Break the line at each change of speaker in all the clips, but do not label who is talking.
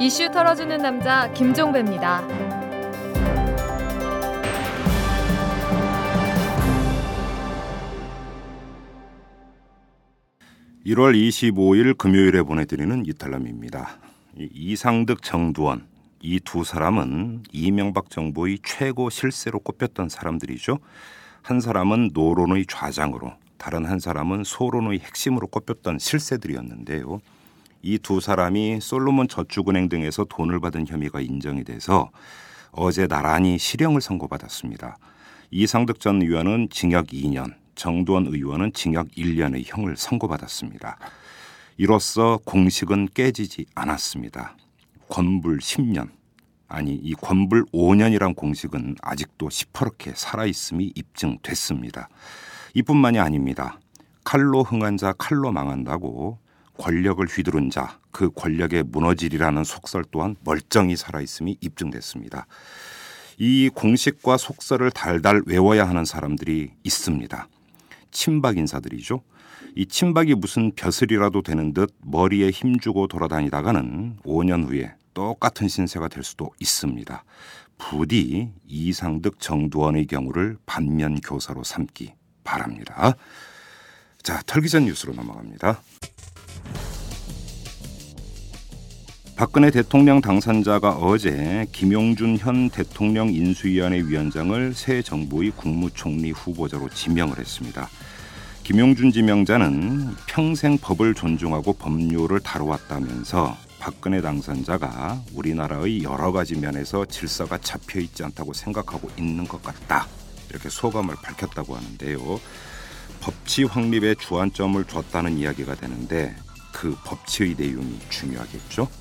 이슈 털어주는 남자 김종배입니다.
1월 25일 금요일에 보내드리는 이탈남입니다. 이상득 정두원 이 두 사람은 이명박 정부의 최고 실세로 꼽혔던 사람들이죠. 한 사람은 노론의 좌장으로 다른 한 사람은 소론의 핵심으로 꼽혔던 실세들이었는데요. 이 두 사람이 솔로몬 저축은행 등에서 돈을 받은 혐의가 인정이 돼서 어제 나란히 실형을 선고받았습니다. 이상득 전 의원은 징역 2년, 정두원 의원은 징역 1년의 형을 선고받았습니다. 이로써 공식은 깨지지 않았습니다. 권불 10년, 아니 이 권불 5년이란 공식은 아직도 시퍼렇게 살아있음이 입증됐습니다. 이뿐만이 아닙니다. 칼로 흥한 자 칼로 망한다고 권력을 휘두른 자 그 권력의 무너지리라는 속설 또한 멀쩡히 살아있음이 입증됐습니다. 이 공식과 속설을 달달 외워야 하는 사람들이 있습니다. 친박 인사들이죠. 이 친박이 무슨 벼슬이라도 되는 듯 머리에 힘주고 돌아다니다가는 5년 후에 똑같은 신세가 될 수도 있습니다. 부디 이상득 정두원의 경우를 반면 교사로 삼기 바랍니다. 자, 털기 전 뉴스로 넘어갑니다. 박근혜 대통령 당선자가 어제 김용준 현 대통령 인수위원회 위원장을 새 정부의 국무총리 후보자로 지명을 했습니다. 김용준 지명자는 평생 법을 존중하고 법률을 다루었다면서 박근혜 당선자가 우리나라의 여러 가지 면에서 질서가 잡혀 있지 않다고 생각하고 있는 것 같다. 이렇게 소감을 밝혔다고 하는데요. 법치 확립에 주안점을 뒀다는 이야기가 되는데 그 법치의 내용이 중요하겠죠.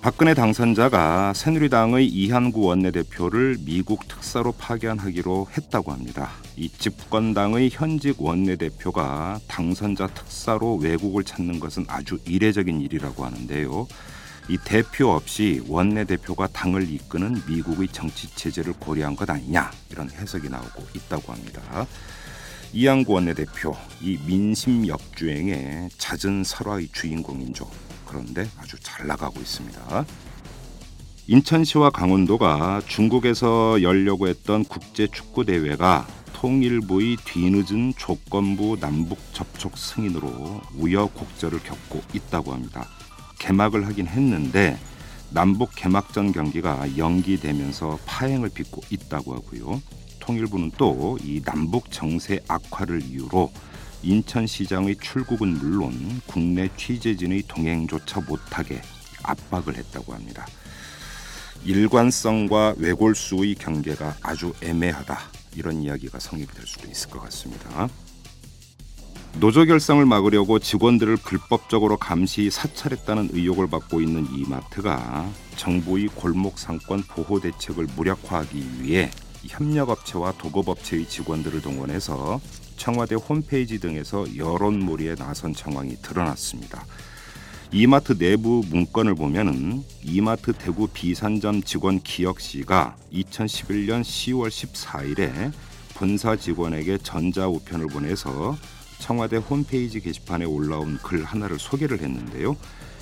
박근혜 당선자가 새누리당의 이한구 원내대표를 미국 특사로 파견하기로 했다고 합니다. 이 집권당의 현직 원내대표가 당선자 특사로 외국을 찾는 것은 아주 이례적인 일이라고 하는데요. 이 대표 없이 원내대표가 당을 이끄는 미국의 정치 체제를 고려한 것 아니냐 이런 해석이 나오고 있다고 합니다. 이양구 원내대표 이 민심 역주행의 잦은 설화의 주인공인 죠. 그런데 아주 잘 나가고 있습니다. 인천시와 강원도가 중국에서 열려고 했던 국제 축구 대회가 통일부의 뒤늦은 조건부 남북 접촉 승인으로 우여곡절을 겪고 있다고 합니다. 개막을 하긴 했는데 남북 개막전 경기가 연기되면서 파행을 빚고 있다고 하고요. 통일부는 또 이 남북 정세 악화를 이유로 인천시장의 출국은 물론 국내 취재진의 동행조차 못하게 압박을 했다고 합니다. 일관성과 외골수의 경계가 아주 애매하다 이런 이야기가 성립이 될 수도 있을 것 같습니다. 노조 결성을 막으려고 직원들을 불법적으로 감시 사찰했다는 의혹을 받고 있는 이마트가 정부의 골목 상권 보호 대책을 무력화하기 위해 협력업체와 도급업체의 직원들을 동원해서 청와대 홈페이지 등에서 여론몰이에 나선 정황이 드러났습니다. 이마트 내부 문건을 보면은 이마트 대구 비산점 직원 기혁 씨가 2011년 10월 14일에 본사 직원에게 전자우편을 보내서 청와대 홈페이지 게시판에 올라온 글 하나를 소개를 했는데요.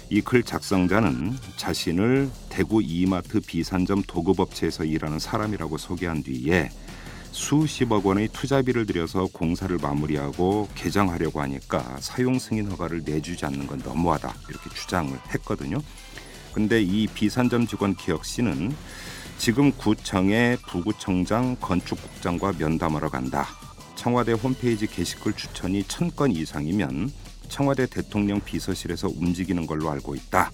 이 글 작성자는 자신을 대구 이마트 비산점 도급업체에서 일하는 사람이라고 소개한 뒤에 수십억 원의 투자비를 들여서 공사를 마무리하고 개장하려고 하니까 사용 승인 허가를 내주지 않는 건 너무하다 이렇게 주장을 했거든요. 근데 이 비산점 직원 기혁 씨는 지금 구청의 부구청장 건축국장과 면담하러 간다. 청와대 홈페이지 게시글 추천이 천 건 이상이면 청와대 대통령 비서실에서 움직이는 걸로 알고 있다.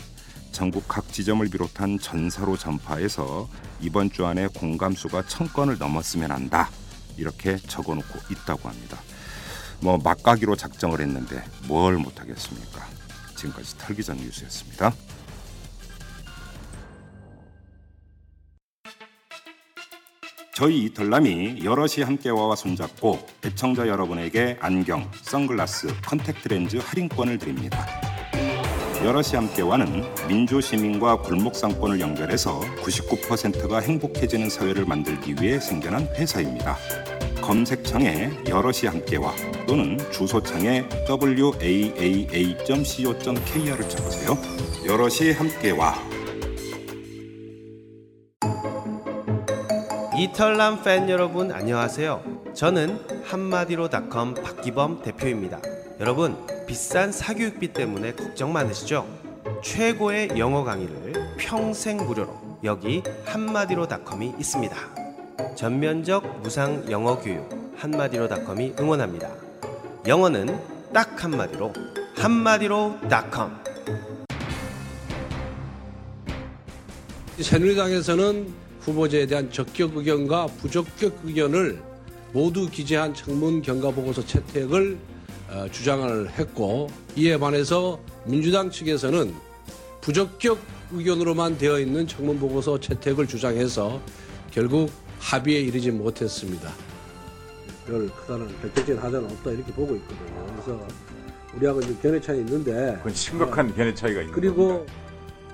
전국 각 지점을 비롯한 전사로 전파해서 이번 주 안에 공감수가 천 건을 넘었으면 한다. 이렇게 적어놓고 있다고 합니다. 뭐 막가기로 작정을 했는데 뭘 못하겠습니까? 지금까지 털기전 뉴스였습니다. 저희 이털남이 여럿이 함께와 손잡고 애청자 여러분에게 안경, 선글라스, 컨택트 렌즈 할인권을 드립니다. 여럿이 함께와는 민주시민과 골목상권을 연결해서 99%가 행복해지는 사회를 만들기 위해 생겨난 회사입니다. 검색창에 여럿이 함께와 또는 주소창에 waaa.co.kr을 쳐보세요. 여럿이 함께와
이털남 팬 여러분 안녕하세요. 저는 한마디로닷컴 박기범 대표입니다. 여러분 비싼 사교육비 때문에 걱정 많으시죠? 최고의 영어 강의를 평생 무료로 여기 한마디로닷컴이 있습니다. 전면적 무상 영어 교육 한마디로닷컴이 응원합니다. 영어는 딱 한마디로 한마디로닷컴.
새누리당에서는 후보자에 대한 적격 의견과 부적격 의견을 모두 기재한 청문 경과 보고서 채택을 어, 주장을 했고 이에 반해서 민주당 측에서는 부적격 의견으로만 되어 있는 청문 보고서 채택을 주장해서 결국 합의에 이르지 못했습니다. 별 크다는 결정적인 하자는 없다 이렇게 보고 있거든요. 그래서 우리하고 좀 견해 차이 있는데
그건 심각한 견해 차이가 있는
그리고
겁니다.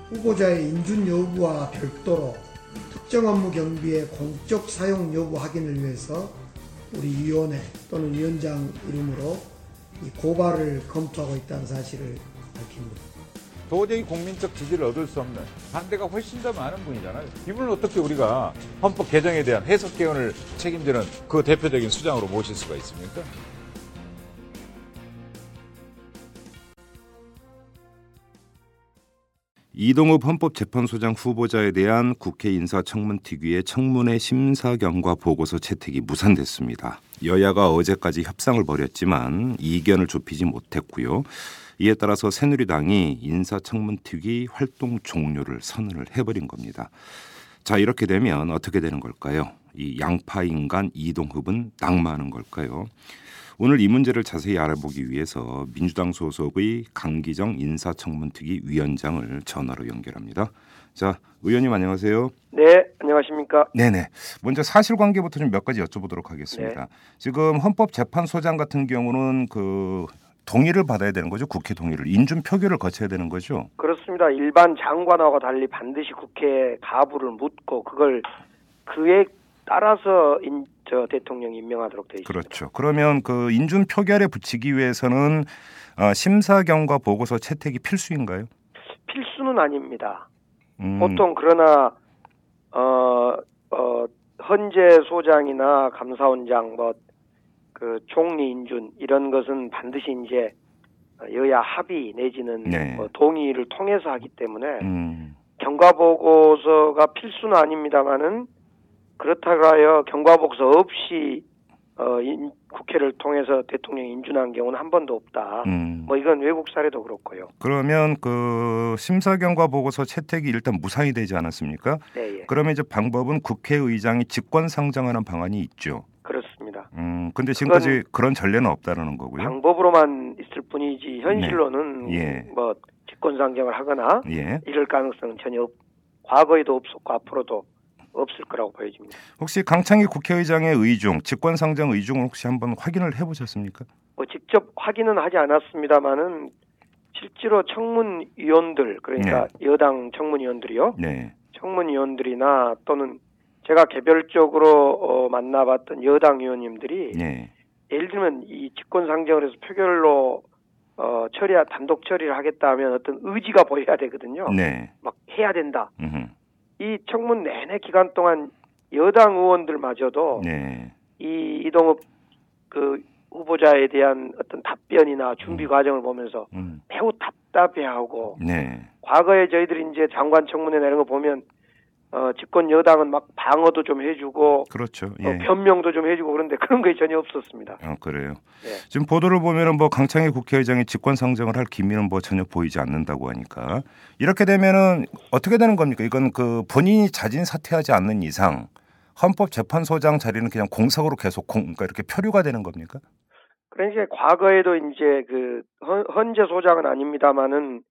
후보자의 인준 여부와 별도로 특정 업무 경비의 공적 사용 여부 확인을 위해서 우리 위원회 또는 위원장 이름으로 이 고발을 검토하고 있다는 사실을 밝힙니다.
도저히 국민적 지지를 얻을 수 없는 반대가 훨씬 더 많은 분이잖아요. 이분을 어떻게 우리가 헌법 개정에 대한 해석 개헌을 책임지는 그 대표적인 수장으로 모실 수가 있습니까?
이동욱 헌법재판소장 후보자에 대한 국회 인사청문특위의 청문회 심사 경과 보고서 채택이 무산됐습니다. 여야가 어제까지 협상을 벌였지만 이견을 좁히지 못했고요. 이에 따라서 새누리당이 인사청문특위 활동 종료를 선언을 해버린 겁니다. 자 이렇게 되면 어떻게 되는 걸까요? 이 양파 인간 이동흡은 낙마하는 걸까요? 오늘 이 문제를 자세히 알아보기 위해서 민주당 소속의 강기정 인사청문특위 위원장을 전화로 연결합니다. 자, 의원님 안녕하세요.
네, 안녕하십니까.
네네. 먼저 사실관계부터 좀 몇 가지 여쭤보도록 하겠습니다. 지금 헌법재판소장 같은 경우는 그 동의를 받아야 되는 거죠. 국회 동의를 인준 표결을 거쳐야 되는 거죠.
그렇습니다. 일반 장관하고 달리 반드시 국회 가부를 묻고 그걸 그에 따라서 인, 저 대통령이 임명하도록 되어 있습니다.
그렇죠. 그러면 그 인준 표결에 붙이기 위해서는 어, 심사 경과 보고서 채택이 필수인가요?
필수는 아닙니다.
음,
보통 그러나 어, 어, 헌재 소장이나 감사원장 뭐 그 총리 인준 이런 것은 반드시 이제 여야 합의 내지는
네.
뭐 동의를 통해서 하기 때문에
음,
경과 보고서가 필수는 아닙니다만은 그렇다고 하여 경과 보고서 없이 어, 인- 국회를 통해서 대통령 인준한 경우는 한 번도 없다.
음.
뭐 이건 외국 사례도 그렇고요.
그러면 그 심사 경과 보고서 채택이 일단 무산이 되지 않았습니까?
네, 예.
그러면 이제 방법은 국회의장이 직권 상정하는 방안이 있죠.
그렇습니다.
음, 근데 지금까지 그런 전례는 없다라는 거고요.
방법으로만 있을 뿐이지 현실로는
네. 예.
뭐 직권 상정을 하거나
예.
이럴 가능성은 전혀 없, 과거에도 없었고 앞으로도 없을 거라고 보여집니다.
혹시 강창희 국회의장의 의중, 직권 상정 의중을 혹시 한번 확인을 해 보셨습니까?
뭐 직접 확인은 하지 않았습니다만은 실제로 청문위원들 그러니까 여당 청문위원들이요.
네.
청문위원들이나 또는 제가 개별적으로 어, 만나봤던 여당 의원님들이
네.
예를 들면 이 직권 상정을 해서 표결로 어, 처리 단독 처리를 하겠다 하면 어떤 의지가 보여야 되거든요.
네.
막 해야 된다.
음흠.
이 청문 내내 기간 동안 여당 의원들마저도
네.
이 이동욱 그 후보자에 대한 어떤 답변이나 준비 과정을 보면서
음.
매우 답답해하고
네.
과거에 저희들이 이제 장관 청문회 내는 거 보면 어 집권 여당은 막 방어도 좀 해주고
그렇죠.
어,
예.
변명도 좀 해주고 그런데 그런 게 전혀 없었습니다.
어, 그래요.
네.
지금 보도를 보면은 뭐 강창희 국회의장이 직권 상정을 할 기미는 뭐 전혀 보이지 않는다고 하니까 이렇게 되면은 어떻게 되는 겁니까? 이건 그 본인이 자진 사퇴하지 않는 이상 헌법재판소장 자리는 그냥 공석으로 계속 공, 그러니까 이렇게 표류가 되는 겁니까?
그러니까 과거에도 이제 그 헌- 헌재 소장은 아닙니다만은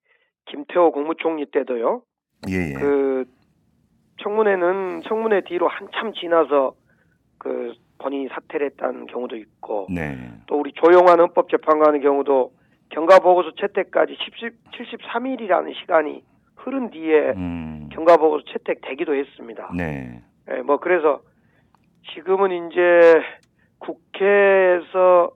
김태호 국무총리 때도요.
예, 예.
그 청문회는 청문회 뒤로 한참 지나서 그 본인이 사퇴를 했다는 경우도 있고
네.
또 우리 조용한 헌법재판관의 경우도 경과보고서 채택까지 73일이라는 시간이 흐른 뒤에
음.
경과보고서 채택되기도 했습니다.
네.
예, 뭐 그래서 지금은 이제 국회에서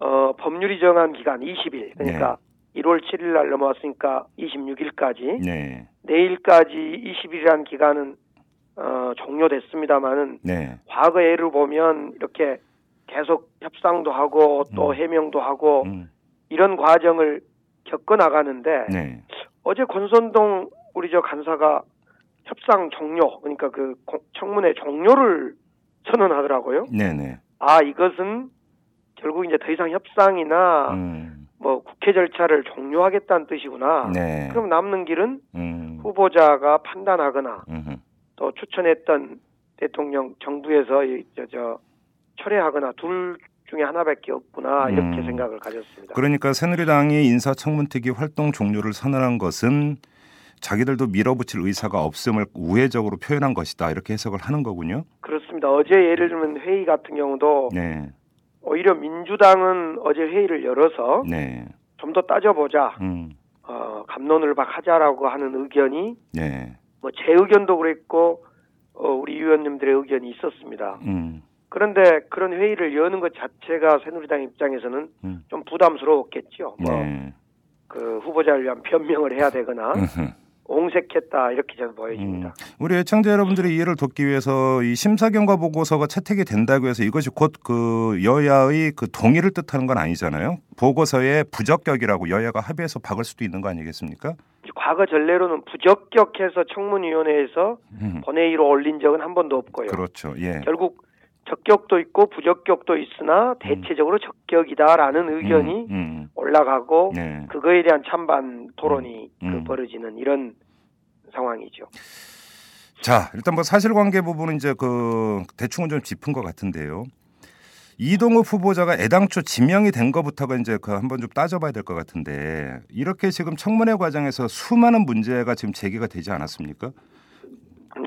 어, 법률이 정한 기간 20일 그러니까 1월 7일 날 넘어왔으니까 26일까지
네.
내일까지 20일이라는 기간은 어, 종료됐습니다만은
네.
과거 예를 보면 이렇게 계속 협상도 하고 또
음.
해명도 하고
음.
이런 과정을 겪어 나가는데
네.
어제 권선동 우리 저 간사가 협상 종료 그러니까 그 공- 청문회 종료를 선언하더라고요.
네, 네.
아 이것은 결국 이제 더 이상 협상이나
음.
뭐 국회 절차를 종료하겠다는 뜻이구나.
네.
그럼 남는 길은
음.
후보자가 판단하거나
음흠.
또 추천했던 대통령 정부에서 이- 저, 저 철회하거나 둘 중에 하나밖에 없구나 이렇게
음.
생각을 가졌습니다.
그러니까 새누리당이 인사청문특위 활동 종료를 선언한 것은 자기들도 밀어붙일 의사가 없음을 우회적으로 표현한 것이다 이렇게 해석을 하는 거군요.
그렇습니다. 어제 예를 들면 회의 같은 경우도
네,
오히려 민주당은 어제 회의를 열어서
네,
좀더 따져보자,
음,
어, 감론을 박 하자라고 하는 의견이
네,
뭐제 의견도 그랬고 어, 우리 위원님들의 의견이 있었습니다.
음,
그런데 그런 회의를 여는 것 자체가 새누리당 입장에서는
음.
좀 부담스러웠겠죠. 뭐
네,
그 후보자를 위한 변명을 해야 되거나. 옹색했다 이렇게 저는 보여집니다.
음. 우리 애청자 여러분들의 이해를 돕기 위해서 이 심사 경과 보고서가 채택이 된다고 해서 이것이 곧 그 여야의 그 동의를 뜻하는 건 아니잖아요. 보고서에 부적격이라고 여야가 합의해서 박을 수도 있는 거 아니겠습니까?
과거 전례로는 부적격해서 청문위원회에서
음.
본회의로 올린 적은 한 번도 없고요.
그렇죠. 예.
결국 적격도 있고 부적격도 있으나 대체적으로 적격이다라는 의견이
음, 음.
올라가고
네.
그거에 대한 찬반 토론이
음.
그 벌어지는 이런 상황이죠.
자, 일단 뭐 사실관계 부분은 이제 그 대충은 좀 짚은 것 같은데요. 이동욱 후보자가 애당초 지명이 된 것부터가 이제 그 한번 좀 따져봐야 될 것 같은데 이렇게 지금 청문회 과정에서 수많은 문제가 지금 제기가 되지 않았습니까?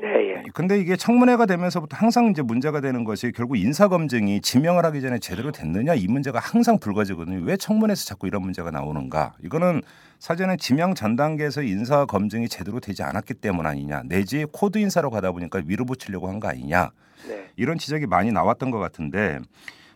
네, 예.
근데 이게 청문회가 되면서부터 항상 이제 문제가 되는 것이 결국 인사 검증이 지명을 하기 전에 제대로 됐느냐 이 문제가 항상 불거지거든요. 왜 청문회에서 자꾸 이런 문제가 나오는가? 이거는 사전에 지명 전 단계에서 인사 검증이 제대로 되지 않았기 때문 아니냐? 내지 코드 인사로 가다 보니까 밀어붙이려고 한 거 아니냐?
네.
이런 지적이 많이 나왔던 것 같은데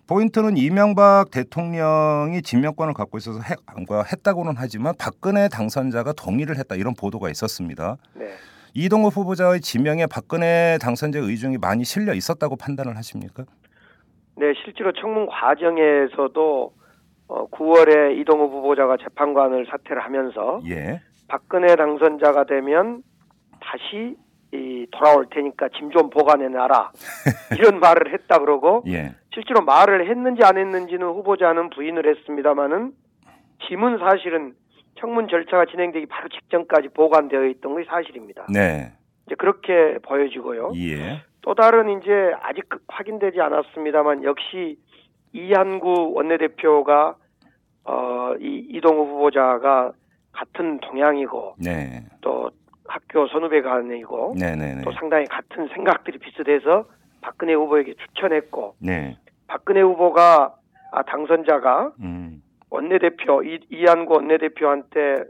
포인트는 이명박 대통령이 지명권을 갖고 있어서 해, 뭔가 했다고는 하지만 박근혜 당선자가 동의를 했다 이런 보도가 있었습니다.
네.
이동욱 후보자의 지명에 박근혜 당선자의 의중이 많이 실려 있었다고 판단을 하십니까?
네, 실제로 청문 과정에서도 어, 9월에 이동호 후보자가 재판관을 사퇴를 하면서
예.
박근혜 당선자가 되면 다시 이 돌아올 테니까 짐 좀 보관해 놔라 이런 말을 했다 그러고
예.
실제로 말을 했는지 안 했는지는 후보자는 부인을 했습니다마는 짐은 사실은 청문 절차가 진행되기 바로 직전까지 보관되어 있던 것이 사실입니다.
네.
이제 그렇게 보여지고요.
예.
또 다른 이제 아직 그 확인되지 않았습니다만 역시 이한구 원내대표가 어 이 이동우 후보자가 같은 동양이고
네.
또 학교 선후배간이고
네, 네, 네.
또 상당히 같은 생각들이 비슷해서 박근혜 후보에게 추천했고
네.
박근혜 후보가 아 당선자가
음.
원내대표 이, 이한구 원내대표한테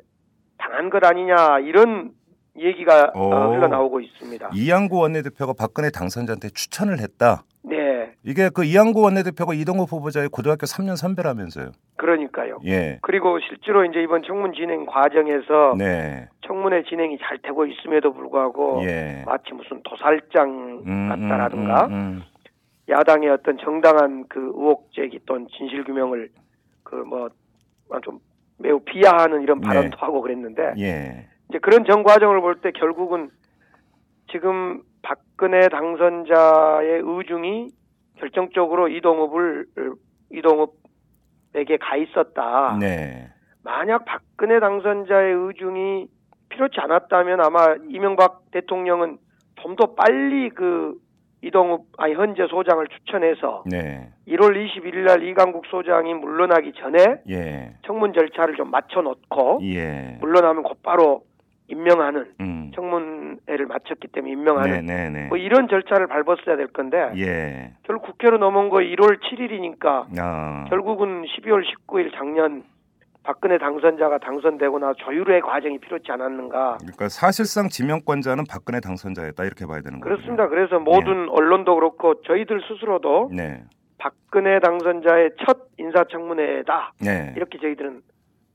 당한 것 아니냐 이런 얘기가
오.
어, 흘러나오고 있습니다.
이양구 원내대표가 박근혜 당선자한테 추천을 했다.
네,
이게 그 이양구 원내대표가 이동욱 후보자의 고등학교 3년 선배라면서요.
그러니까요.
예.
그리고 실제로 이제 이번 청문 진행 과정에서
네.
청문회 진행이 잘 되고 있음에도 불구하고
예.
마치 무슨 도살장
음,
같다라든가
음, 음,
야당의 어떤 정당한 그 의혹 제기 또는 진실 규명을 그뭐좀 매우 비하하는 이런
네.
발언도 하고 그랬는데
음. 예.
이제 그런 전 과정을 볼 때 결국은 지금 박근혜 당선자의 의중이 결정적으로 이동욱을 이동욱에게 가 있었다.
네.
만약 박근혜 당선자의 의중이 필요치 않았다면 아마 이명박 대통령은 좀 더 빨리 그 이동욱 아니 현재 소장을 추천해서
네.
1월 21일 날 이강국 소장이 물러나기 전에
예.
청문 절차를 좀 맞춰 놓고
예.
물러나면 곧바로 임명하는
음.
청문회를 마쳤기 때문에 임명하는
네, 네, 네.
뭐 이런 절차를 밟았어야 될 건데
예.
결국 국회로 넘어온 거 1월 7일이니까
아.
결국은 12월 19일 작년 박근혜 당선자가 당선되고 나 조율의 과정이 필요치 않았는가
그러니까 사실상 지명권자는 박근혜 당선자였다 이렇게 봐야 되는 거죠.
그렇습니다. 그래서 모든 언론도 그렇고 저희들 스스로도
네.
박근혜 당선자의 첫 인사청문회다.
네.
이렇게 저희들은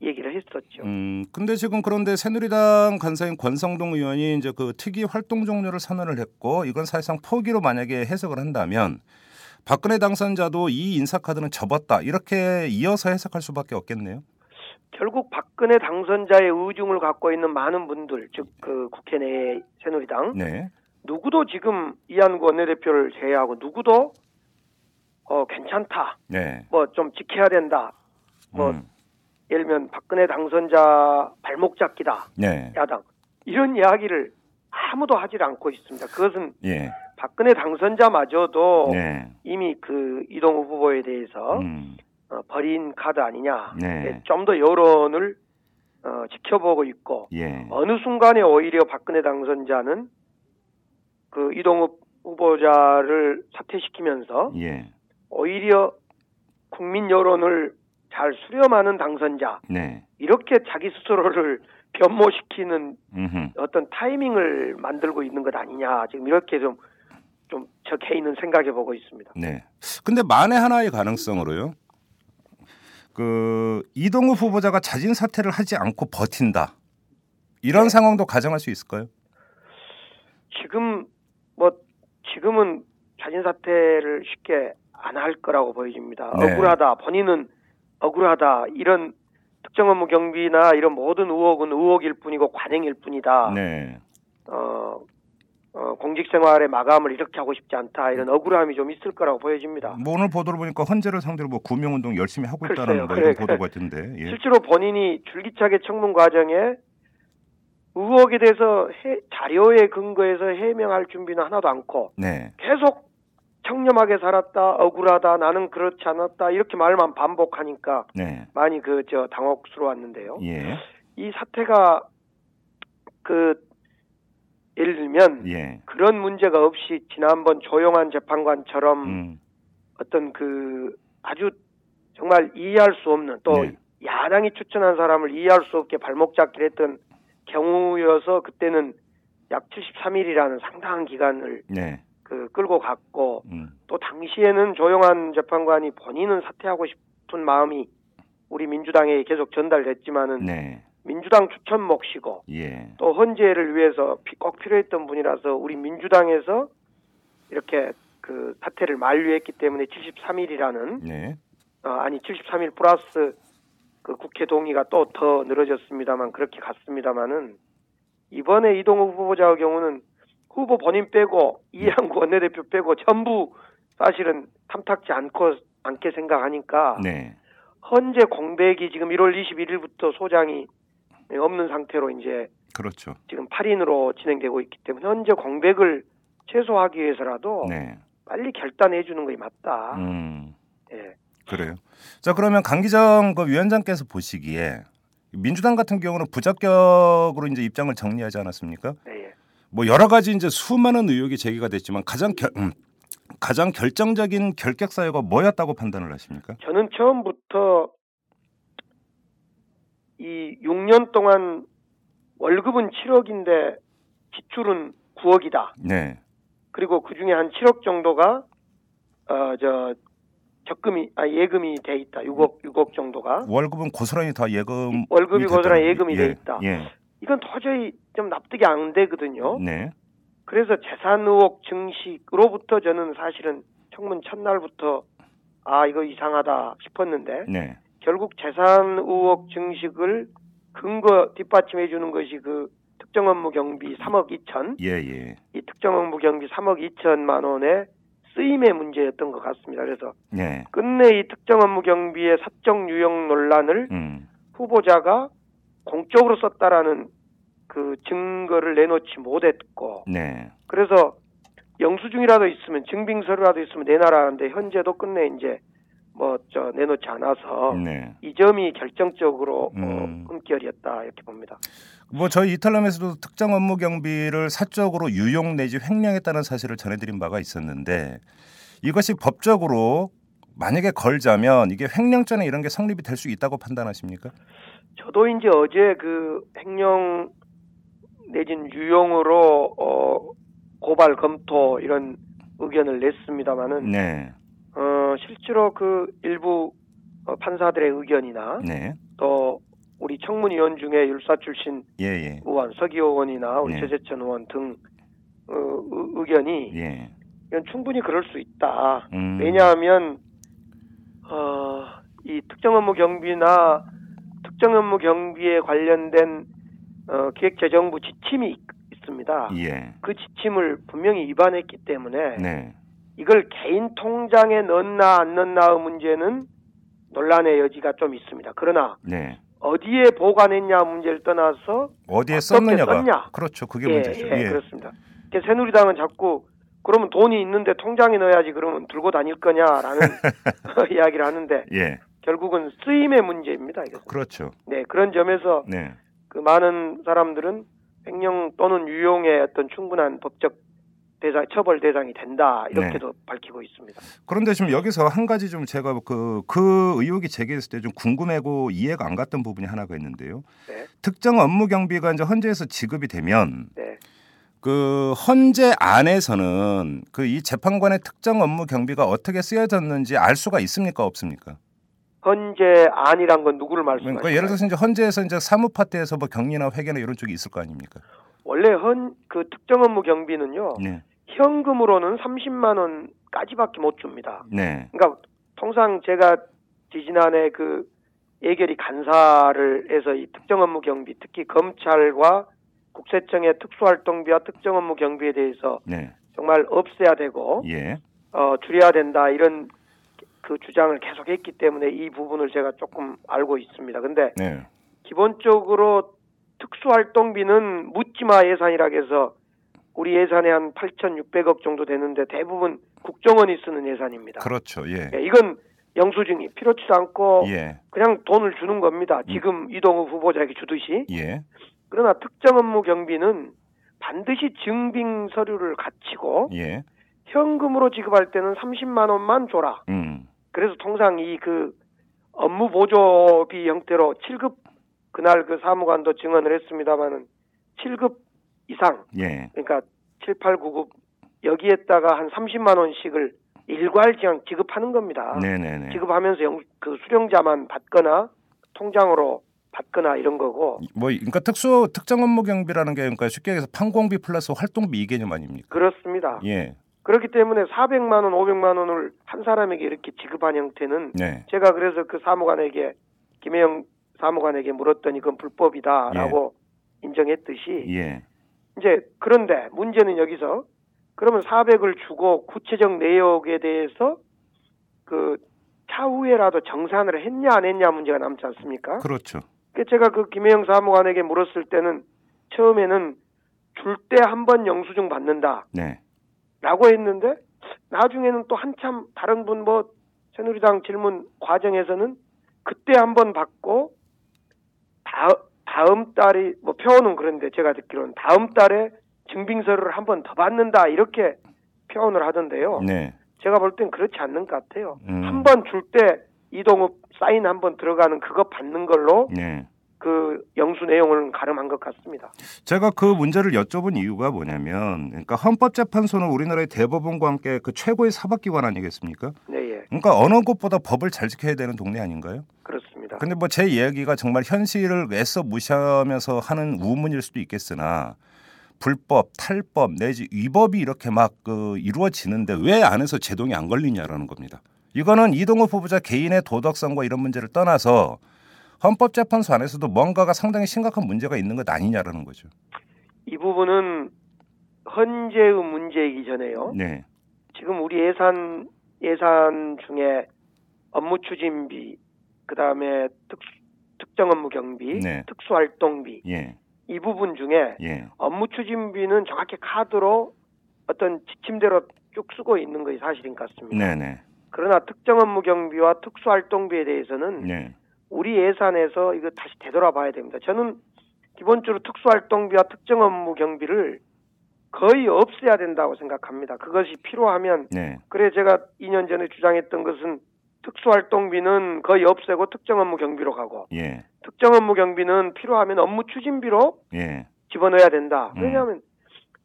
얘기를 했었죠.
음, 근데 지금 그런데 새누리당 간사인 권성동 의원이 이제 그 특위 활동 종료를 선언을 했고 이건 사실상 포기로 만약에 해석을 한다면 박근혜 당선자도 이 인사 카드는 접었다 이렇게 이어서 해석할 수밖에 없겠네요.
결국 박근혜 당선자의 의중을 갖고 있는 많은 분들, 즉 그 국회 내 새누리당
네.
누구도 지금 이한구 원내대표를 제외하고 누구도 어 괜찮다,
네.
뭐좀 지켜야 된다, 뭐
음,
예를 들면 박근혜 당선자 발목 잡기다,
네.
야당 이런 이야기를 아무도 하질 않고 있습니다. 그것은
예.
박근혜 당선자마저도
네.
이미 그 이동우 후보에 대해서
음,
어, 버린 카드 아니냐,
네.
좀더 여론을 어, 지켜보고 있고
예.
어느 순간에 오히려 박근혜 당선자는 그 이동욱 후보자를 사퇴시키면서
예.
오히려 국민 여론을 잘 수렴하는 당선자
네.
이렇게 자기 스스로를 변모시키는
음흠.
어떤 타이밍을 만들고 있는 것 아니냐 지금 이렇게 좀 좀 저 개인은 생각해 보고 있습니다.
네. 근데 만에 하나의 가능성으로요. 그 이동우 후보자가 자진 사퇴를 하지 않고 버틴다. 이런
네.
상황도 가정할 수 있을까요?
지금 뭐 지금은 자진 사퇴를 쉽게 안 할 거라고 보여집니다.
네.
억울하다 본인은 억울하다 이런 특정 업무 경비나 이런 모든 의혹은 의혹일 뿐이고 관행일 뿐이다.
네.
어, 어, 공직 생활의 마감을 이렇게 하고 싶지 않다 이런 억울함이 좀 있을 거라고 보여집니다.
뭐 오늘 보도를 보니까 헌재를 상대로 뭐 구명 운동 열심히 하고 있다는. 뭐 이런
그래.
보도가 있던데. 예.
실제로 본인이 줄기차게 청문 과정에 의혹에 대해서 해- 자료에 근거해서 해명할 준비는 하나도 않고
네.
계속 청렴하게 살았다, 억울하다, 나는 그렇지 않았다 이렇게 말만 반복하니까
네.
많이 그 저 당혹스러웠는데요.
예.
이 사태가 그 예를 들면
예.
그런 문제가 없이 지난번 조용한 재판관처럼
음.
어떤 그 아주 정말 이해할 수 없는 또
네.
야당이 추천한 사람을 이해할 수 없게 발목 잡기를 했던 경우여서 그때는 약 73일이라는 상당한 기간을
네.
그 끌고 갔고
음.
또 당시에는 조용한 재판관이 본인은 사퇴하고 싶은 마음이 우리 민주당에 계속 전달됐지만은
네.
민주당 추천 몫이고
예.
또 헌재를 위해서 피- 꼭 필요했던 분이라서 우리 민주당에서 이렇게 그 사퇴를 만류했기 때문에 73일이라는
네.
어, 아니 73일 플러스 그 국회 동의가 또 더 늘어졌습니다만 그렇게 갔습니다만은 이번에 이동욱 후보자의 경우는 후보 본인 빼고 이한구 원내대표 빼고 전부 사실은 탐탁지 않고 않게 생각하니까
네.
헌재 공백이 지금 1월 21일부터 소장이 없는 상태로 이제
그렇죠.
지금 8인으로 진행되고 있기 때문에 현재 공백을 최소화하기 위해서라도
네.
빨리 결단해 주는 것이 맞다.
음.
예.
그래요. 자 그러면 강 기정 그 위원장께서 보시기에 민주당 같은 경우는 부적격으로 이제 입장을 정리하지 않았습니까?
네, 예.
뭐 여러 가지 이제 수많은 의혹이 제기가 됐지만 가장 결, 음, 가장 결정적인 결격 사유가 뭐였다고 판단을 하십니까?
저는 처음부터 이 6년 동안 월급은 7억인데 지출은 9억이다.
네.
그리고 그 중에 한 7억 정도가 어 저 적금이 아 예금이 돼 있다. 6억 6억 정도가
월급은 고스란히 다 예금
월급이 고스란히 예금이 돼 있다.
예.
이건 도저히 좀 납득이 안 되거든요.
네.
그래서 재산 의혹 증식으로부터 저는 사실은 청문 첫날부터 아 이거 이상하다 싶었는데
네.
결국 재산 의혹 증식을 근거 뒷받침해 주는 것이 그 특정 업무 경비 3억 2천
예, 예.
이 특정 업무 경비 3억 2천만 원의 쓰임의 문제였던 것 같습니다. 그래서
네.
끝내 이 특정 업무 경비의 사적 유형 논란을
음.
후보자가 공적으로 썼다라는 그 증거를 내놓지 못했고
네.
그래서 영수증이라도 있으면 증빙서류라도 있으면 내놔라는데 현재도 끝내 이제 뭐저 내놓지 않아서
네.
이 점이 결정적으로
음.
어, 흠결이었다 이렇게 봅니다.
뭐 저희 이탈람에서도 특정 업무 경비를 사적으로 유용 내지 횡령했다는 사실을 전해드린 바가 있었는데 이것이 법적으로 만약에 걸자면 이게 횡령죄나 이런 게 성립이 될 수 있다고 판단하십니까?
저도 이제 어제 그 횡령 내진 유용으로 어 고발 검토 이런 의견을 냈습니다마는
네.
어 실제로 그 일부 어, 판사들의 의견이나
네.
또 우리 청문위원 중에 율사 출신
예, 예.
의원, 서기호 의원이나 우리
네.
최재천 의원 등 어, 의- 의견이
예.
이건 충분히 그럴 수 있다.
음.
왜냐하면 어, 이 특정 업무 경비나 특정 업무 경비에 관련된 어, 기획재정부 지침이 있- 있습니다.
예.
그 지침을 분명히 위반했기 때문에
네.
이걸 개인 통장에 넣나 안 넣나의 문제는 논란의 여지가 좀 있습니다. 그러나
네.
어디에 보관했냐 문제를 떠나서
어디에 썼느냐가
썼냐?
그렇죠. 그게
예,
문제죠.
예, 그렇습니다. 그래서 새누리당은 자꾸 그러면 돈이 있는데 통장에 넣어야지 그러면 들고 다닐 거냐라는 이야기를 하는데
예.
결국은 쓰임의 문제입니다. 이것은.
그렇죠.
네 그런 점에서
네.
그 많은 사람들은 횡령 또는 유용의 어떤 충분한 법적 대상 처벌 대상이 된다 이렇게도 밝히고 있습니다.
그런데 지금 여기서 한 가지 좀 제가 그, 그 의혹이 제기했을 때 좀 궁금하고 이해가 안 갔던 부분이 하나가 있는데요.
네.
특정 업무 경비가 이제 헌재에서 지급이 되면
네.
그 헌재 안에서는 그 이 재판관의 특정 업무 경비가 어떻게 쓰여졌는지 알 수가 있습니까 없습니까?
헌재 안이란 건 누구를 말씀하시나요?
그러니까 예를 들어서 이제 헌재에서 이제 사무파트에서 뭐 경리나 회계나 이런 쪽이 있을 거 아닙니까?
원래 헌 그 특정 업무 경비는요
네.
현금으로는 30만 원까지밖에 못 줍니다.
네.
그러니까 통상 제가 지지난해 그 예결위 간사를 해서 이 특정 업무 경비 특히 검찰과 국세청의 특수활동비와 특정 업무 경비에 대해서
네.
정말 없애야 되고
예.
어, 줄여야 된다 이런 그 주장을 계속했기 때문에 이 부분을 제가 조금 알고 있습니다. 근데
네.
기본적으로 특수활동비는 묻지마 예산이라 해서 우리 예산에 한 8,600억 정도 되는데 대부분 국정원이 쓰는 예산입니다.
그렇죠. 예.
예, 이건 영수증이 필요치도 않고
예.
그냥 돈을 주는 겁니다. 지금 이동욱 후보자에게 주듯이.
예.
그러나 특정 업무 경비는 반드시 증빙 서류를 갖추고
예.
현금으로 지급할 때는 30만 원만 줘라.
음.
그래서 통상 이 그 업무 보조비 형태로 7급 그날 그 사무관도 증언을 했습니다마는 7급 이상
예.
그러니까 7, 8, 9급 여기에다가 한 30만 원씩을 일괄 지급하는 겁니다.
네네네.
지급하면서 영, 그 수령자만 받거나 통장으로 받거나 이런 거고
뭐 그러니까 특수 특정 업무 경비라는 게 그러니까 쉽게 얘기해서 판공비 플러스 활동비 이 개념 아닙니까?
그렇습니다.
예.
그렇기 때문에 400만 원, 500만 원을 한 사람에게 이렇게 지급한 형태는
네.
제가 그래서 그 사무관에게 김혜영 사무관에게 물었더니 그건 불법이다라고 인정했듯이
예.
이제 그런데 문제는 여기서 그러면 400을 주고 구체적 내역에 대해서 그 차후에라도 정산을 했냐 안 했냐 문제가 남지 않습니까?
그렇죠.
그 제가 그 김혜영 사무관에게 물었을 때는 처음에는 줄 때 한 번 영수증 받는다.
네.
라고 했는데 나중에는 또 한참 다른 분 뭐 새누리당 질문 과정에서는 그때 한 번 받고 다, 다음 달이 뭐 표현은 그런데 제가 듣기로는 다음 달에 증빙서류를 한 번 더 받는다 이렇게 표현을 하던데요.
네.
제가 볼 땐 그렇지 않는 것 같아요.
음.
한번 줄 때 이동욱 사인 한 번 들어가는 그거 받는 걸로
네.
그 영수 내용을 가름한 것 같습니다.
제가 그 문제를 여쭤본 이유가 뭐냐면 그러니까 헌법재판소는 우리나라의 대법원과 함께 그 최고의 사법기관 아니겠습니까?
네, 예.
그러니까 어느 곳보다 법을 잘 지켜야 되는 동네 아닌가요?
그렇습니다.
근데 뭐 제 이야기가 정말 현실을 애써 무시하면서 하는 우문일 수도 있겠으나 불법, 탈법 내지 위법이 이렇게 막 그 이루어지는데 왜 안에서 제동이 안 걸리냐라는 겁니다. 이거는 이동호 후보자 개인의 도덕성과 이런 문제를 떠나서 헌법재판소 안에서도 뭔가가 상당히 심각한 문제가 있는 것 아니냐라는 거죠.
이 부분은 헌재의 문제이기 전에요.
네,
지금 우리 예산 예산 중에 업무 추진비, 그 다음에 특 특정 업무 경비,
네.
특수활동비
예,
이 부분 중에
예,
업무 추진비는 정확히 카드로 어떤 지침대로 쭉 쓰고 있는 것이 사실인 것 같습니다.
네, 네,
그러나 특정 업무 경비와 특수활동비에 대해서는
네,
우리 예산에서 이거 다시 되돌아봐야 됩니다. 저는 기본적으로 특수활동비와 특정 업무 경비를 거의 없애야 된다고 생각합니다. 그것이 필요하면
네,
그래 제가 2년 전에 주장했던 것은 특수활동비는 거의 없애고 특정 업무 경비로 가고
예,
특정 업무 경비는 필요하면 업무 추진비로
예,
집어넣어야 된다.
음.
왜냐하면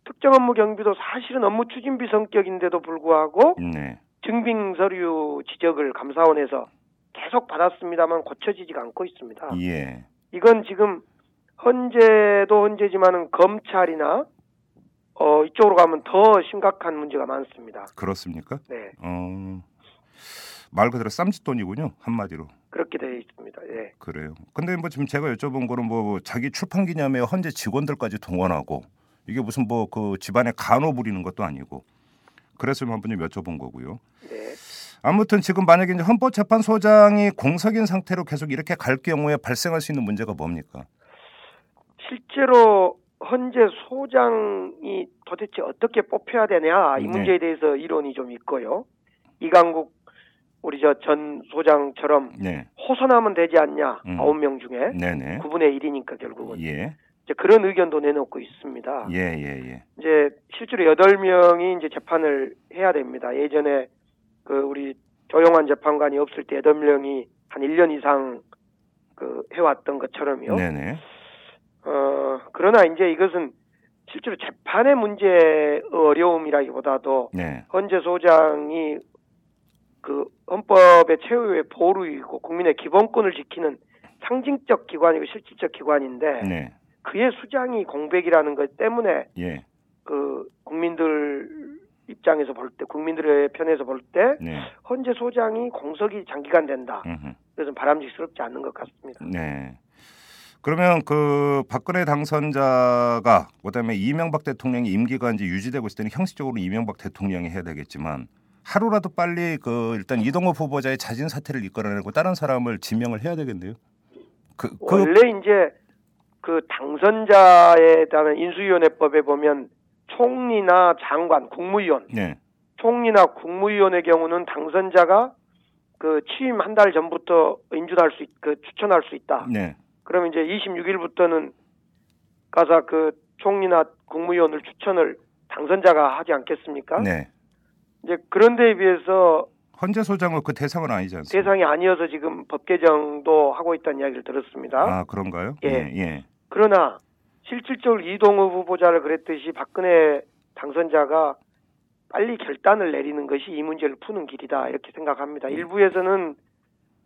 특정 업무 경비도 사실은 업무 추진비 성격인데도 불구하고
네,
증빙 서류 지적을 감사원에서 계속 받았습니다만 고쳐지지가 않고 있습니다.
예.
이건 지금 헌재도 헌재지만은 검찰이나 어 이쪽으로 가면 더 심각한 문제가 많습니다.
그렇습니까?
네,
어. 말 그대로 쌈짓돈이군요. 한마디로.
그렇게 되어 있습니다. 예.
그래요. 근데 뭐 지금 제가 여쭤본 거는 뭐 자기 출판 기념회 헌재 직원들까지 동원하고 이게 무슨 뭐 그 집안에 간호 부리는 것도 아니고 그래서 한번 좀 여쭤본 거고요.
네.
아무튼 지금 만약에 이제 헌법재판소장이 공석인 상태로 계속 이렇게 갈 경우에 발생할 수 있는 문제가 뭡니까?
실제로 헌재 소장이 도대체 어떻게 뽑혀야 되냐 이
네.
문제에 대해서 이론이 좀 있고요. 이강국 우리 저 전 소장처럼
네,
호선하면 되지 않냐
음.
아홉 명 중에
네네.
9분의 1이니까 결국은
예,
이제 그런 의견도 내놓고 있습니다.
예, 예, 예.
이제 실제로 여덟 명이 이제 재판을 해야 됩니다. 예전에 그 우리 조용한 재판관이 없을 때 여덟 명이 한 1년 이상 그 해왔던 것처럼요.
네네.
어 그러나 이제 이것은 실제로 재판의 문제 어려움이라기보다도
네,
헌재 소장이 그 헌법의 최후의 보루이고 국민의 기본권을 지키는 상징적 기관이고 실질적 기관인데
네,
그의 수장이 공백이라는 것 때문에
예,
그 국민들 입장에서 볼 때, 국민들의 편에서 볼때
네.
헌재 소장이 공석이 장기간 된다. 그것은 바람직스럽지 않는 것 같습니다.
네. 그러면 그 박근혜 당선자가 그다음에 이명박 대통령이 임기가 이제 유지되고 있을 때는 형식적으로 이명박 대통령이 해야 되겠지만 하루라도 빨리 그 일단 이동호 후보자의 자진 사퇴를 이끌어내고 다른 사람을 지명을 해야 되겠네요. 그, 그
원래 이제 그 당선자에 대한 인수위원회법에 보면 총리나 장관, 국무위원,
네,
총리나 국무위원의 경우는 당선자가 그 취임 한 달 전부터 인준할 수, 있, 그 추천할 수 있다.
네,
그러면 이제 26일부터는 가서 그 총리나 국무위원을 추천을 당선자가 하지 않겠습니까?
네.
이제 그런 데에 비해서
헌재 소장은 그 대상은 아니지 않습니까?
대상이 아니어서 지금 법 개정도 하고 있다는 이야기를 들었습니다.
아 그런가요?
예.
예, 예.
그러나 실질적으로 이동우 후보자를 그랬듯이 박근혜 당선자가 빨리 결단을 내리는 것이 이 문제를 푸는 길이다 이렇게 생각합니다. 일부에서는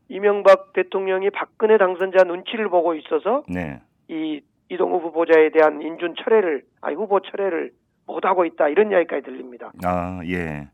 이명박 대통령이 박근혜 당선자 눈치를 보고 있어서
네.
이 이동우 후보자에 대한 인준 철회를 아니 후보 철회를 못 하고 있다 이런 이야기까지 들립니다.
아 예.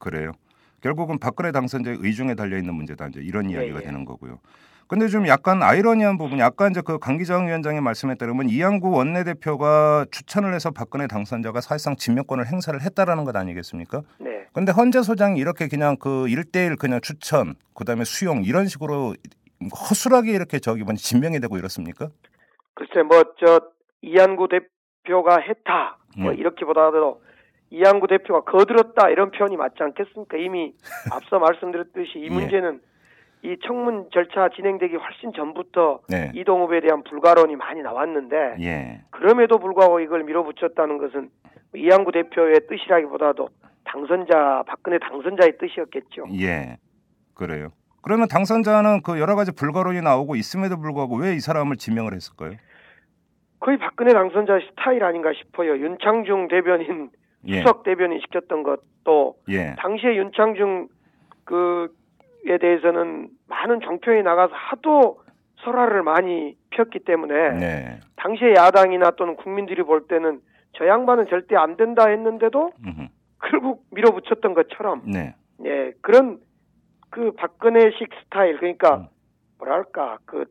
그래요. 결국은 박근혜 당선자의 의중에 달려 있는 문제다 이제 이런
예,
이야기가
예.
되는 거고요. 근데 좀 약간 아이러니한 부분이 아까 이제 그 강기정 위원장의 말씀에 따르면 이양구 원내대표가 추천을 해서 박근혜 당선자가 사실상 지명권을 행사를 했다라는 것 아니겠습니까?
네.
근데 헌재 소장이 이렇게 그냥 그 1대1 그냥 추천, 그다음에 수용 이런 식으로 허술하게 이렇게 저기 뭐지 지명이 되고 이렇습니까?
글쎄 뭐 저 이한구 대표가 했다 뭐
음.
이렇게보다도 이한구 대표가 거들었다 이런 표현이 맞지 않겠습니까? 이미 앞서 말씀드렸듯이 이
예.
문제는 이 청문 절차 진행되기 훨씬 전부터
네.
이동 후보에 대한 불가론이 많이 나왔는데
예.
그럼에도 불구하고 이걸 밀어붙였다는 것은 이한구 대표의 뜻이라기보다도 당선자 박근혜 당선자의 뜻이었겠죠.
예. 그래요. 그러면 당선자는 그 여러 가지 불가론이 나오고 있음에도 불구하고 왜 이 사람을 지명을 했을까요?
거의 박근혜 당선자 스타일 아닌가 싶어요. 윤창중 대변인
예.
수석 대변인 시켰던 것도
예.
당시에 윤창중 그에 대해서는 많은 종편이 나가서 하도 설화를 많이 폈기 때문에
네.
당시에 야당이나 또는 국민들이 볼 때는 저 양반은 절대 안 된다 했는데도
음흠.
결국 밀어붙였던 것처럼
네.
예 그런 그 박근혜식 스타일 그러니까
음.
뭐랄까 그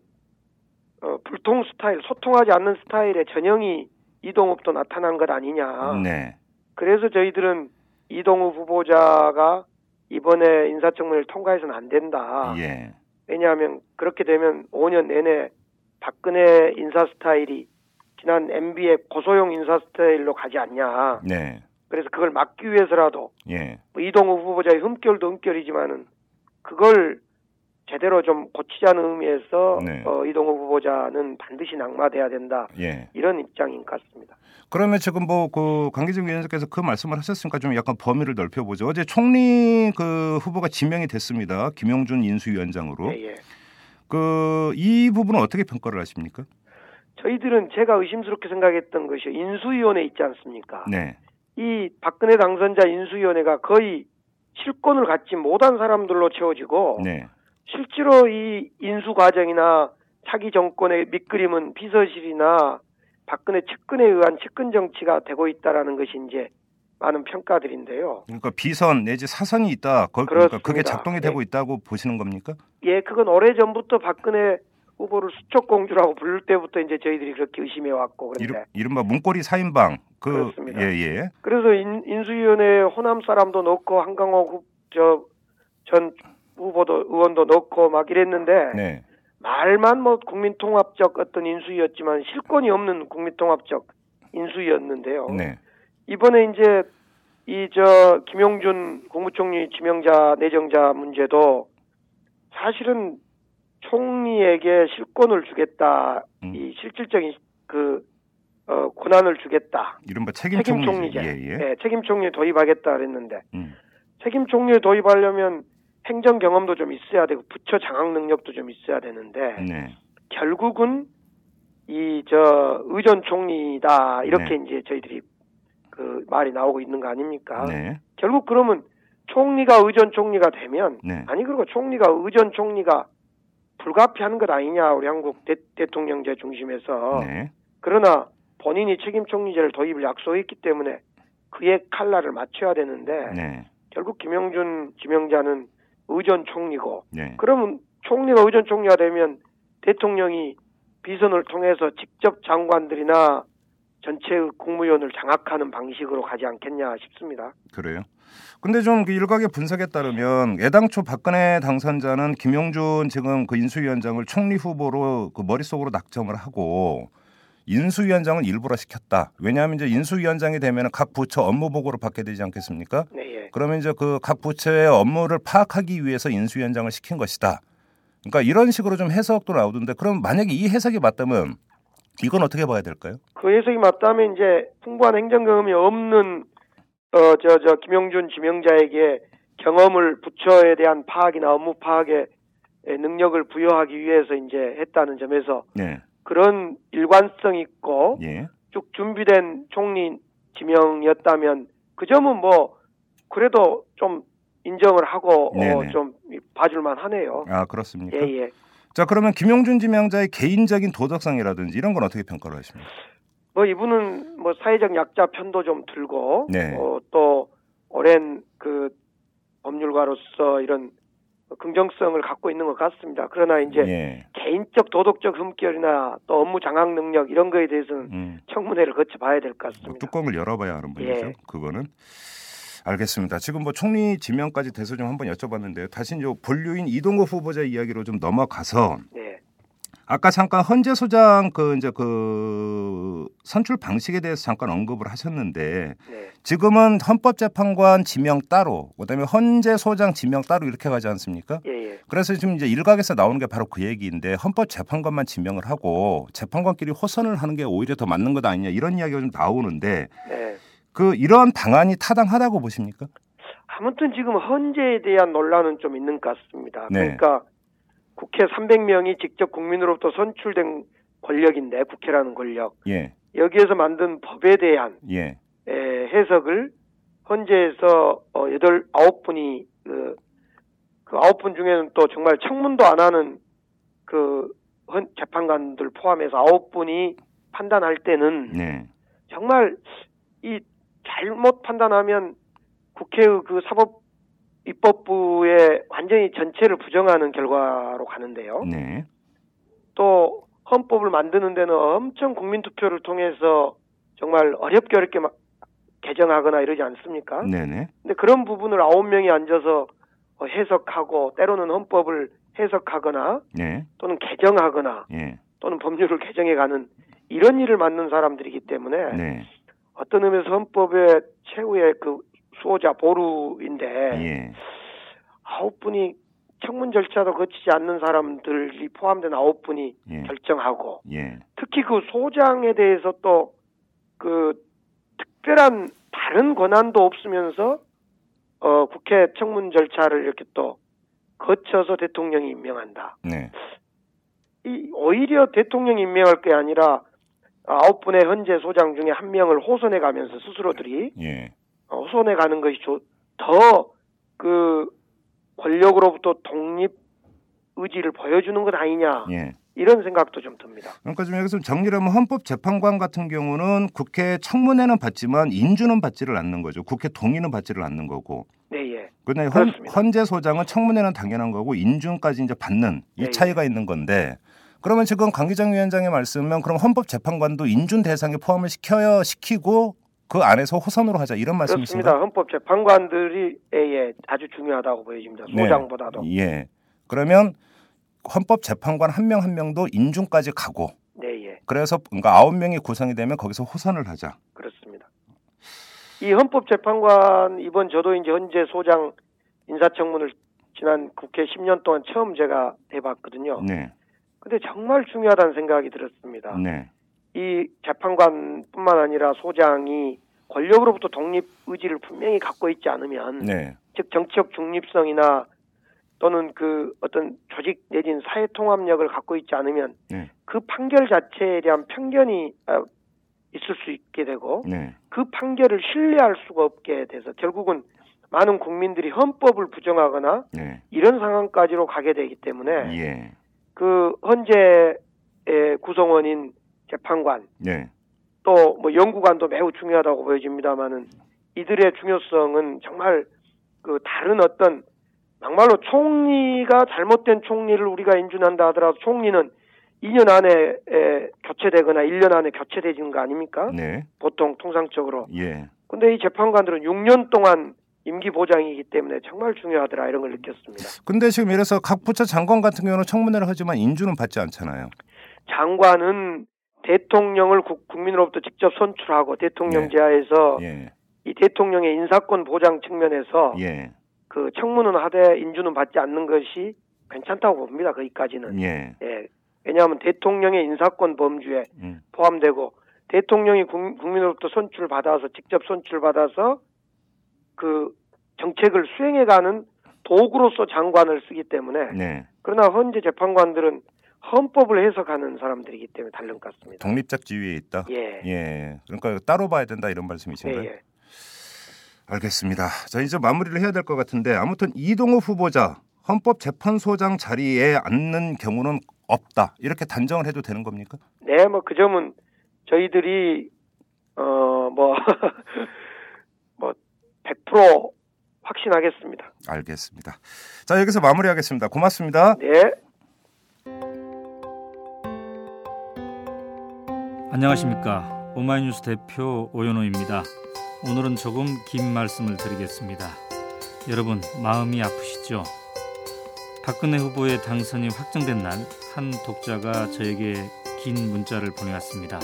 어, 불통 스타일 소통하지 않는 스타일의 전형이 이동욱도 나타난 것 아니냐
네.
그래서 저희들은 이동욱 후보자가 이번에 인사청문회를 통과해서는 안 된다.
예.
왜냐하면 그렇게 되면 5년 내내 박근혜 인사 스타일이 지난 MB의 고소용 인사 스타일로 가지 않냐.
네.
그래서 그걸 막기 위해서라도
예.
뭐 이동욱 후보자의 흠결도 흠결이지만은 그걸 제대로 좀 고치자는 의미에서
네.
어, 이동욱 후보자는 반드시 낙마돼야 된다.
예.
이런 입장인 것 같습니다.
그러면 지금 뭐 그 강기정 위원장께서 그 말씀을 하셨으니까 좀 약간 범위를 넓혀보죠. 어제 총리 그 후보가 지명이 됐습니다. 김용준 인수위원장으로.
예, 예.
그이 부분은 어떻게 평가를 하십니까?
저희들은 제가 의심스럽게 생각했던 것이 인수위원회 있지 않습니까?
네.
이 박근혜 당선자 인수위원회가 거의 실권을 갖지 못한 사람들로 채워지고
네.
실제로 이 인수 과정이나 차기 정권의 밑그림은 비서실이나 박근혜 측근에 의한 측근 정치가 되고 있다라는 것이 이제 많은 평가들인데요.
그러니까 비선 내지 사선이 있다. 거, 그러니까 그게. 작동이 되고 있다고 보시는 겁니까?
예, 그건 오래 전부터 박근혜 후보를 수척 공주라고 부를 때부터 이제 저희들이 그렇게 의심해 왔고 그런데
이름, 이른바 문고리 사인방 그
그렇습니다.
예, 예.
그래서 인, 인수위원회에 호남 사람도 넣고 한강호 저 전 후보도 의원도 넣고 막 이랬는데
네.
말만 뭐 국민통합적 어떤 인수위였지만 실권이 없는 국민통합적 인수위였는데요.
네.
이번에 이제 이 저 김용준 국무총리 지명자 내정자 문제도 사실은 총리에게 실권을 주겠다
음.
이 실질적인 그 어, 권한을 주겠다
이른바 책임 총리
책임 총리제
예, 예.
네, 책임 총리 도입하겠다 그랬는데
음.
책임 총리 도입하려면 행정 경험도 좀 있어야 되고 부처 장악 능력도 좀 있어야 되는데
네.
결국은 이 저 의전 총리다 이렇게
네.
이제 저희들이 그 말이 나오고 있는 거 아닙니까?
네.
결국 그러면 총리가 의전 총리가 되면
네.
아니 그리고 총리가 의전 총리가 불가피한 것 아니냐 우리 한국 대, 대통령제 중심에서
네.
그러나 본인이 책임 총리제를 도입을 약속했기 때문에 그의 칼날을 맞춰야 되는데
네.
결국 김영준 지명자는 의전 총리고
네.
그러면 총리가 의전 총리가 되면 대통령이 비선을 통해서 직접 장관들이나 전체 국무위원을 장악하는 방식으로 가지 않겠냐 싶습니다.
그래요. 근데 좀그 일각의 분석에 따르면 애당초 박근혜 당선자는 김용준 지금 그 인수위원장을 총리 후보로 그 머릿속으로 낙점을 하고 인수위원장을 일부러 시켰다. 왜냐하면 이제 인수위원장이 되면 각 부처 업무 보고를 받게 되지 않겠습니까?
네, 예.
그러면 이제 그 각 부처의 업무를 파악하기 위해서 인수위원장을 시킨 것이다. 그러니까 이런 식으로 좀 해석도 나오던데 그럼 만약에 이 해석이 맞다면 이건 어떻게 봐야 될까요?
그 해석이 맞다면 이제 풍부한 행정 경험이 없는 어 저 저 김영준 지명자에게 경험을 부처에 대한 파악이나 업무 파악의 능력을 부여하기 위해서 이제 했다는 점에서
네.
그런 일관성 있고
예.
쭉 준비된 총리 지명이었다면 그 점은 뭐 그래도 좀 인정을 하고. 어, 좀 봐줄만 하네요.
아, 그렇습니까?
예, 예.
자, 그러면 김용준 지명자의 개인적인 도덕성이라든지 이런 건 어떻게 평가를 하십니까?
뭐 이분은 뭐 사회적 약자 편도 좀 들고
네.
어, 또 오랜 그 법률가로서 이런 긍정성을 갖고 있는 것 같습니다. 그러나 이제
예.
개인적 도덕적 흠결이나 또 업무 장악 능력 이런 거에 대해서는
음.
청문회를 거쳐봐야 될 것 같습니다.
뚜껑을 열어봐야 하는 분이죠.
예.
그거는 알겠습니다. 지금 뭐 총리 지명까지 돼서 좀 한번 여쭤봤는데요. 다시 이제 본류인 이동국 후보자 이야기로 좀 넘어가서
네,
아까 잠깐 헌재 소장 그 이제 그 선출 방식에 대해서 잠깐 언급을 하셨는데
네,
지금은 헌법재판관 지명 따로 그다음에 헌재 소장 지명 따로 이렇게 가지 않습니까?
예, 예.
그래서 지금 이제 일각에서 나오는 게 바로 그 얘기인데 헌법재판관만 지명을 하고 재판관끼리 호선을 하는 게 오히려 더 맞는 것 아니냐 이런 이야기가 좀 나오는데
네.
그 이런 방안이 타당하다고 보십니까?
아무튼 지금 헌재에 대한 논란은 좀 있는 것 같습니다.
네.
그러니까 국회 300명이 직접 국민으로부터 선출된 권력인데 국회라는 권력.
예,
여기에서 만든 법에 대한
예,
에, 해석을 헌재에서 어, 여덟 아홉 분이 그, 그 아홉 분 중에는 또 정말 청문도 안 하는 그 헌, 재판관들 포함해서 아홉 분이 판단할 때는
네,
정말 이 잘못 판단하면 국회의 그 사법 입법부의 완전히 전체를 부정하는 결과로 가는데요.
네,
또 헌법을 만드는 데는 엄청 국민 투표를 통해서 정말 어렵게 어렵게 막 개정하거나 이러지 않습니까?
네, 네,
근데 그런 부분을 아홉 명이 앉아서 어, 해석하고 때로는 헌법을 해석하거나
네,
또는 개정하거나
예,
또는 법률을 개정해가는 이런 일을 맡는 사람들이기 때문에
네,
어떤 의미에서 헌법의 최후의 그 수호자 보루인데
예,
아홉 분이 청문 절차도 거치지 않는 사람들이 포함된 아홉 분이
예,
결정하고
예,
특히 그 소장에 대해서 또 그 특별한 다른 권한도 없으면서 어 국회 청문 절차를 이렇게 또 거쳐서 대통령이 임명한다.
네,
이 오히려 대통령이 임명할 게 아니라 아홉 분의 현재 소장 중에 한 명을 호선해 가면서 스스로들이
예,
어, 호선해 가는 것이 조- 더그 권력으로부터 독립 의지를 보여주는 것 아니냐
예.
이런 생각도 좀 듭니다.
그러니까 좀 여기서 정리를 하면 헌법재판관 같은 경우는 국회 청문회는 받지만 인준은 받지를 않는 거죠. 국회 동의는 받지를 않는 거고.
네, 예.
그런데 헌. 헌재 소장은 청문회는 당연한 거고 인준까지 이제 받는 이
네,
차이가 있는 건데 그러면 지금 강기정 위원장의 말씀은 그럼 헌법재판관도 인준 대상에 포함을 시켜야 시키고 그 안에서 호선으로 하자 이런
그렇습니다.
말씀이신가요?
헌법 재판관들이 예, 예, 아주 중요하다고 보여집니다.
네.
소장보다도.
예. 그러면 헌법 재판관 한 명한 명도 인준까지 가고
네, 예.
그래서 그러니까 아홉 명이 구성이 되면 거기서 호선을 하자.
그렇습니다. 이 헌법 재판관 이번 저도 이제 현재 소장 인사청문을 지난 국회 10년 동안 처음 제가 해봤거든요.
네.
근데 정말 중요하다는 생각이 들었습니다.
네.
이 재판관뿐만 아니라 소장이 권력으로부터 독립 의지를 분명히 갖고 있지 않으면
네.
즉 정치적 중립성이나 또는 그 어떤 조직 내진 사회 통합력을 갖고 있지 않으면
네.
그 판결 자체에 대한 편견이 아, 있을 수 있게 되고
네.
그 판결을 신뢰할 수가 없게 돼서 결국은 많은 국민들이 헌법을 부정하거나
네.
이런 상황까지로 가게 되기 때문에
예.
그 헌재의 구성원인 재판관
네.
또뭐 연구관도 매우 중요하다고 보여집니다만은 이들의 중요성은 정말 그 다른 어떤 막말로 총리가 잘못된 총리를 우리가 인준한다 하더라도 총리는 2년 안에 에, 교체되거나 1년 안에 교체되는 거 아닙니까?
네.
보통 통상적으로.
예.
근데 이 재판관들은 6년 동안 임기 보장이기 때문에 정말 중요하더라 이런 걸 느꼈습니다.
근데 지금 들어서 각 부처 장관 같은 경우는 청문회를 하지만 인준은 받지 않잖아요.
장관은 대통령을 국, 국민으로부터 직접 선출하고 대통령
네.
제하에서
예.
이 대통령의 인사권 보장 측면에서
예.
그 청문은 하되 인준은 받지 않는 것이 괜찮다고 봅니다. 거기까지는.
예.
예. 왜냐하면 대통령의 인사권 범주에
음.
포함되고 대통령이 국- 국민으로부터 선출 받아서 직접 선출 받아서 그 정책을 수행해가는 도구로서 장관을 쓰기 때문에
네.
그러나 현재 재판관들은 헌법을 해석하는 사람들이기 때문에 다른 것 같습니다.
독립적 지위에 있다.
예.
예. 그러니까 따로 봐야 된다 이런
예,
말씀이신가요?
예.
알겠습니다. 자 이제 마무리를 해야 될 것 같은데 아무튼 이동호 후보자 헌법재판소장 자리에 앉는 경우는 없다 이렇게 단정을 해도 되는 겁니까?
네, 뭐 그 점은 저희들이 어뭐 뭐 100% 확신하겠습니다.
알겠습니다. 자 여기서 마무리하겠습니다. 고맙습니다.
네.
안녕하십니까 오마이뉴스 대표 오연호입니다. 오늘은 조금 긴 말씀을 드리겠습니다. 여러분 마음이 아프시죠? 박근혜 후보의 당선이 확정된 날 한 독자가 저에게 긴 문자를 보내왔습니다.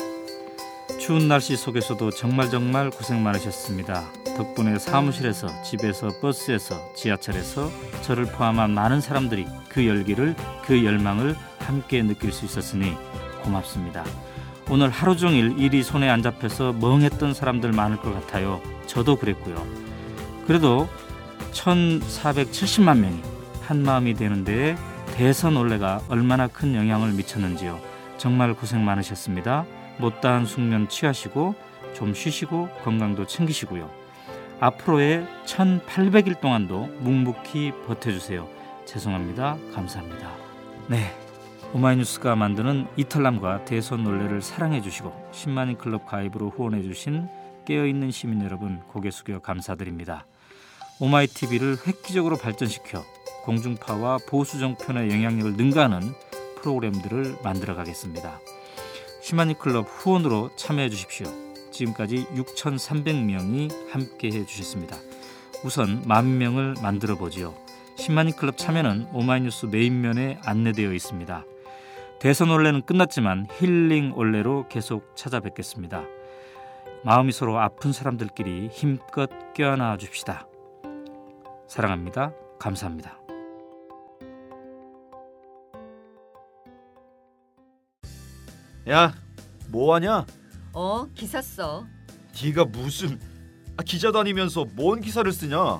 추운 날씨 속에서도 정말 정말 고생 많으셨습니다. 덕분에 사무실에서 집에서 버스에서 지하철에서 저를 포함한 많은 사람들이 그 열기를 그 열망을 함께 느낄 수 있었으니 고맙습니다. 오늘 하루 종일 일이 손에 안 잡혀서 멍했던 사람들 많을 것 같아요. 저도 그랬고요. 그래도 1,470만 명이 한 마음이 되는데 대선 올레가 얼마나 큰 영향을 미쳤는지요. 정말 고생 많으셨습니다. 못다한 숙면 취하시고 좀 쉬시고 건강도 챙기시고요. 앞으로의 1800일 동안도 묵묵히 버텨주세요. 죄송합니다. 감사합니다. 네. 오마이뉴스가 만드는 이탈남과 대선 논례를 사랑해 주시고 10만인 클럽 가입으로 후원해 주신 깨어있는 시민 여러분 고개 숙여 감사드립니다. 오마이TV를 획기적으로 발전시켜 공중파와 보수 종편의 영향력을 능가하는 프로그램들을 만들어 가겠습니다. 10만인 클럽 후원으로 참여해 주십시오. 지금까지 6,300명이 함께 해 주셨습니다. 우선 만 명을 만들어 보지요. 10만인 클럽 참여는 오마이뉴스 메인면에 안내되어 있습니다. 대선 올레는 끝났지만 힐링 올레로 계속 찾아뵙겠습니다. 마음이 서로 아픈 사람들끼리 힘껏 껴안아 줍시다. 사랑합니다. 감사합니다.
야, 뭐 하냐?
어, 기사 써.
네가 무슨 아, 기자도 아니면서 뭔 기사를 쓰냐?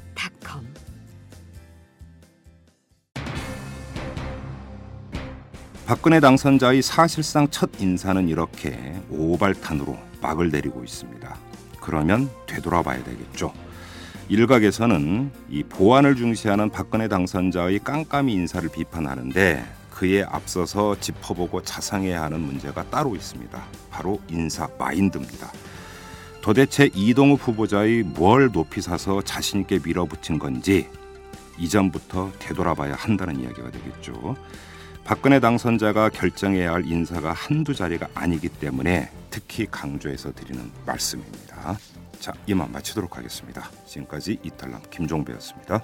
박근혜 당선자의 사실상 첫 인사는 이렇게 오발탄으로 막을 내리고 있습니다. 그러면 되돌아봐야 되겠죠. 일각에서는 이 보안을 중시하는 박근혜 당선자의 깜깜이 인사를 비판하는데 그에 앞서서 짚어보고 자상해야 하는 문제가 따로 있습니다. 바로 인사 마인드입니다. 도대체 이동욱 후보자의 뭘 높이 사서 자신 있게 밀어붙인 건지 이전부터 되돌아봐야 한다는 이야기가 되겠죠. 박근혜 당선자가 결정해야 할 인사가 한두 자리가 아니기 때문에 특히 강조해서 드리는 말씀입니다. 자, 이만 마치도록 하겠습니다. 지금까지 이탈남 김종배였습니다.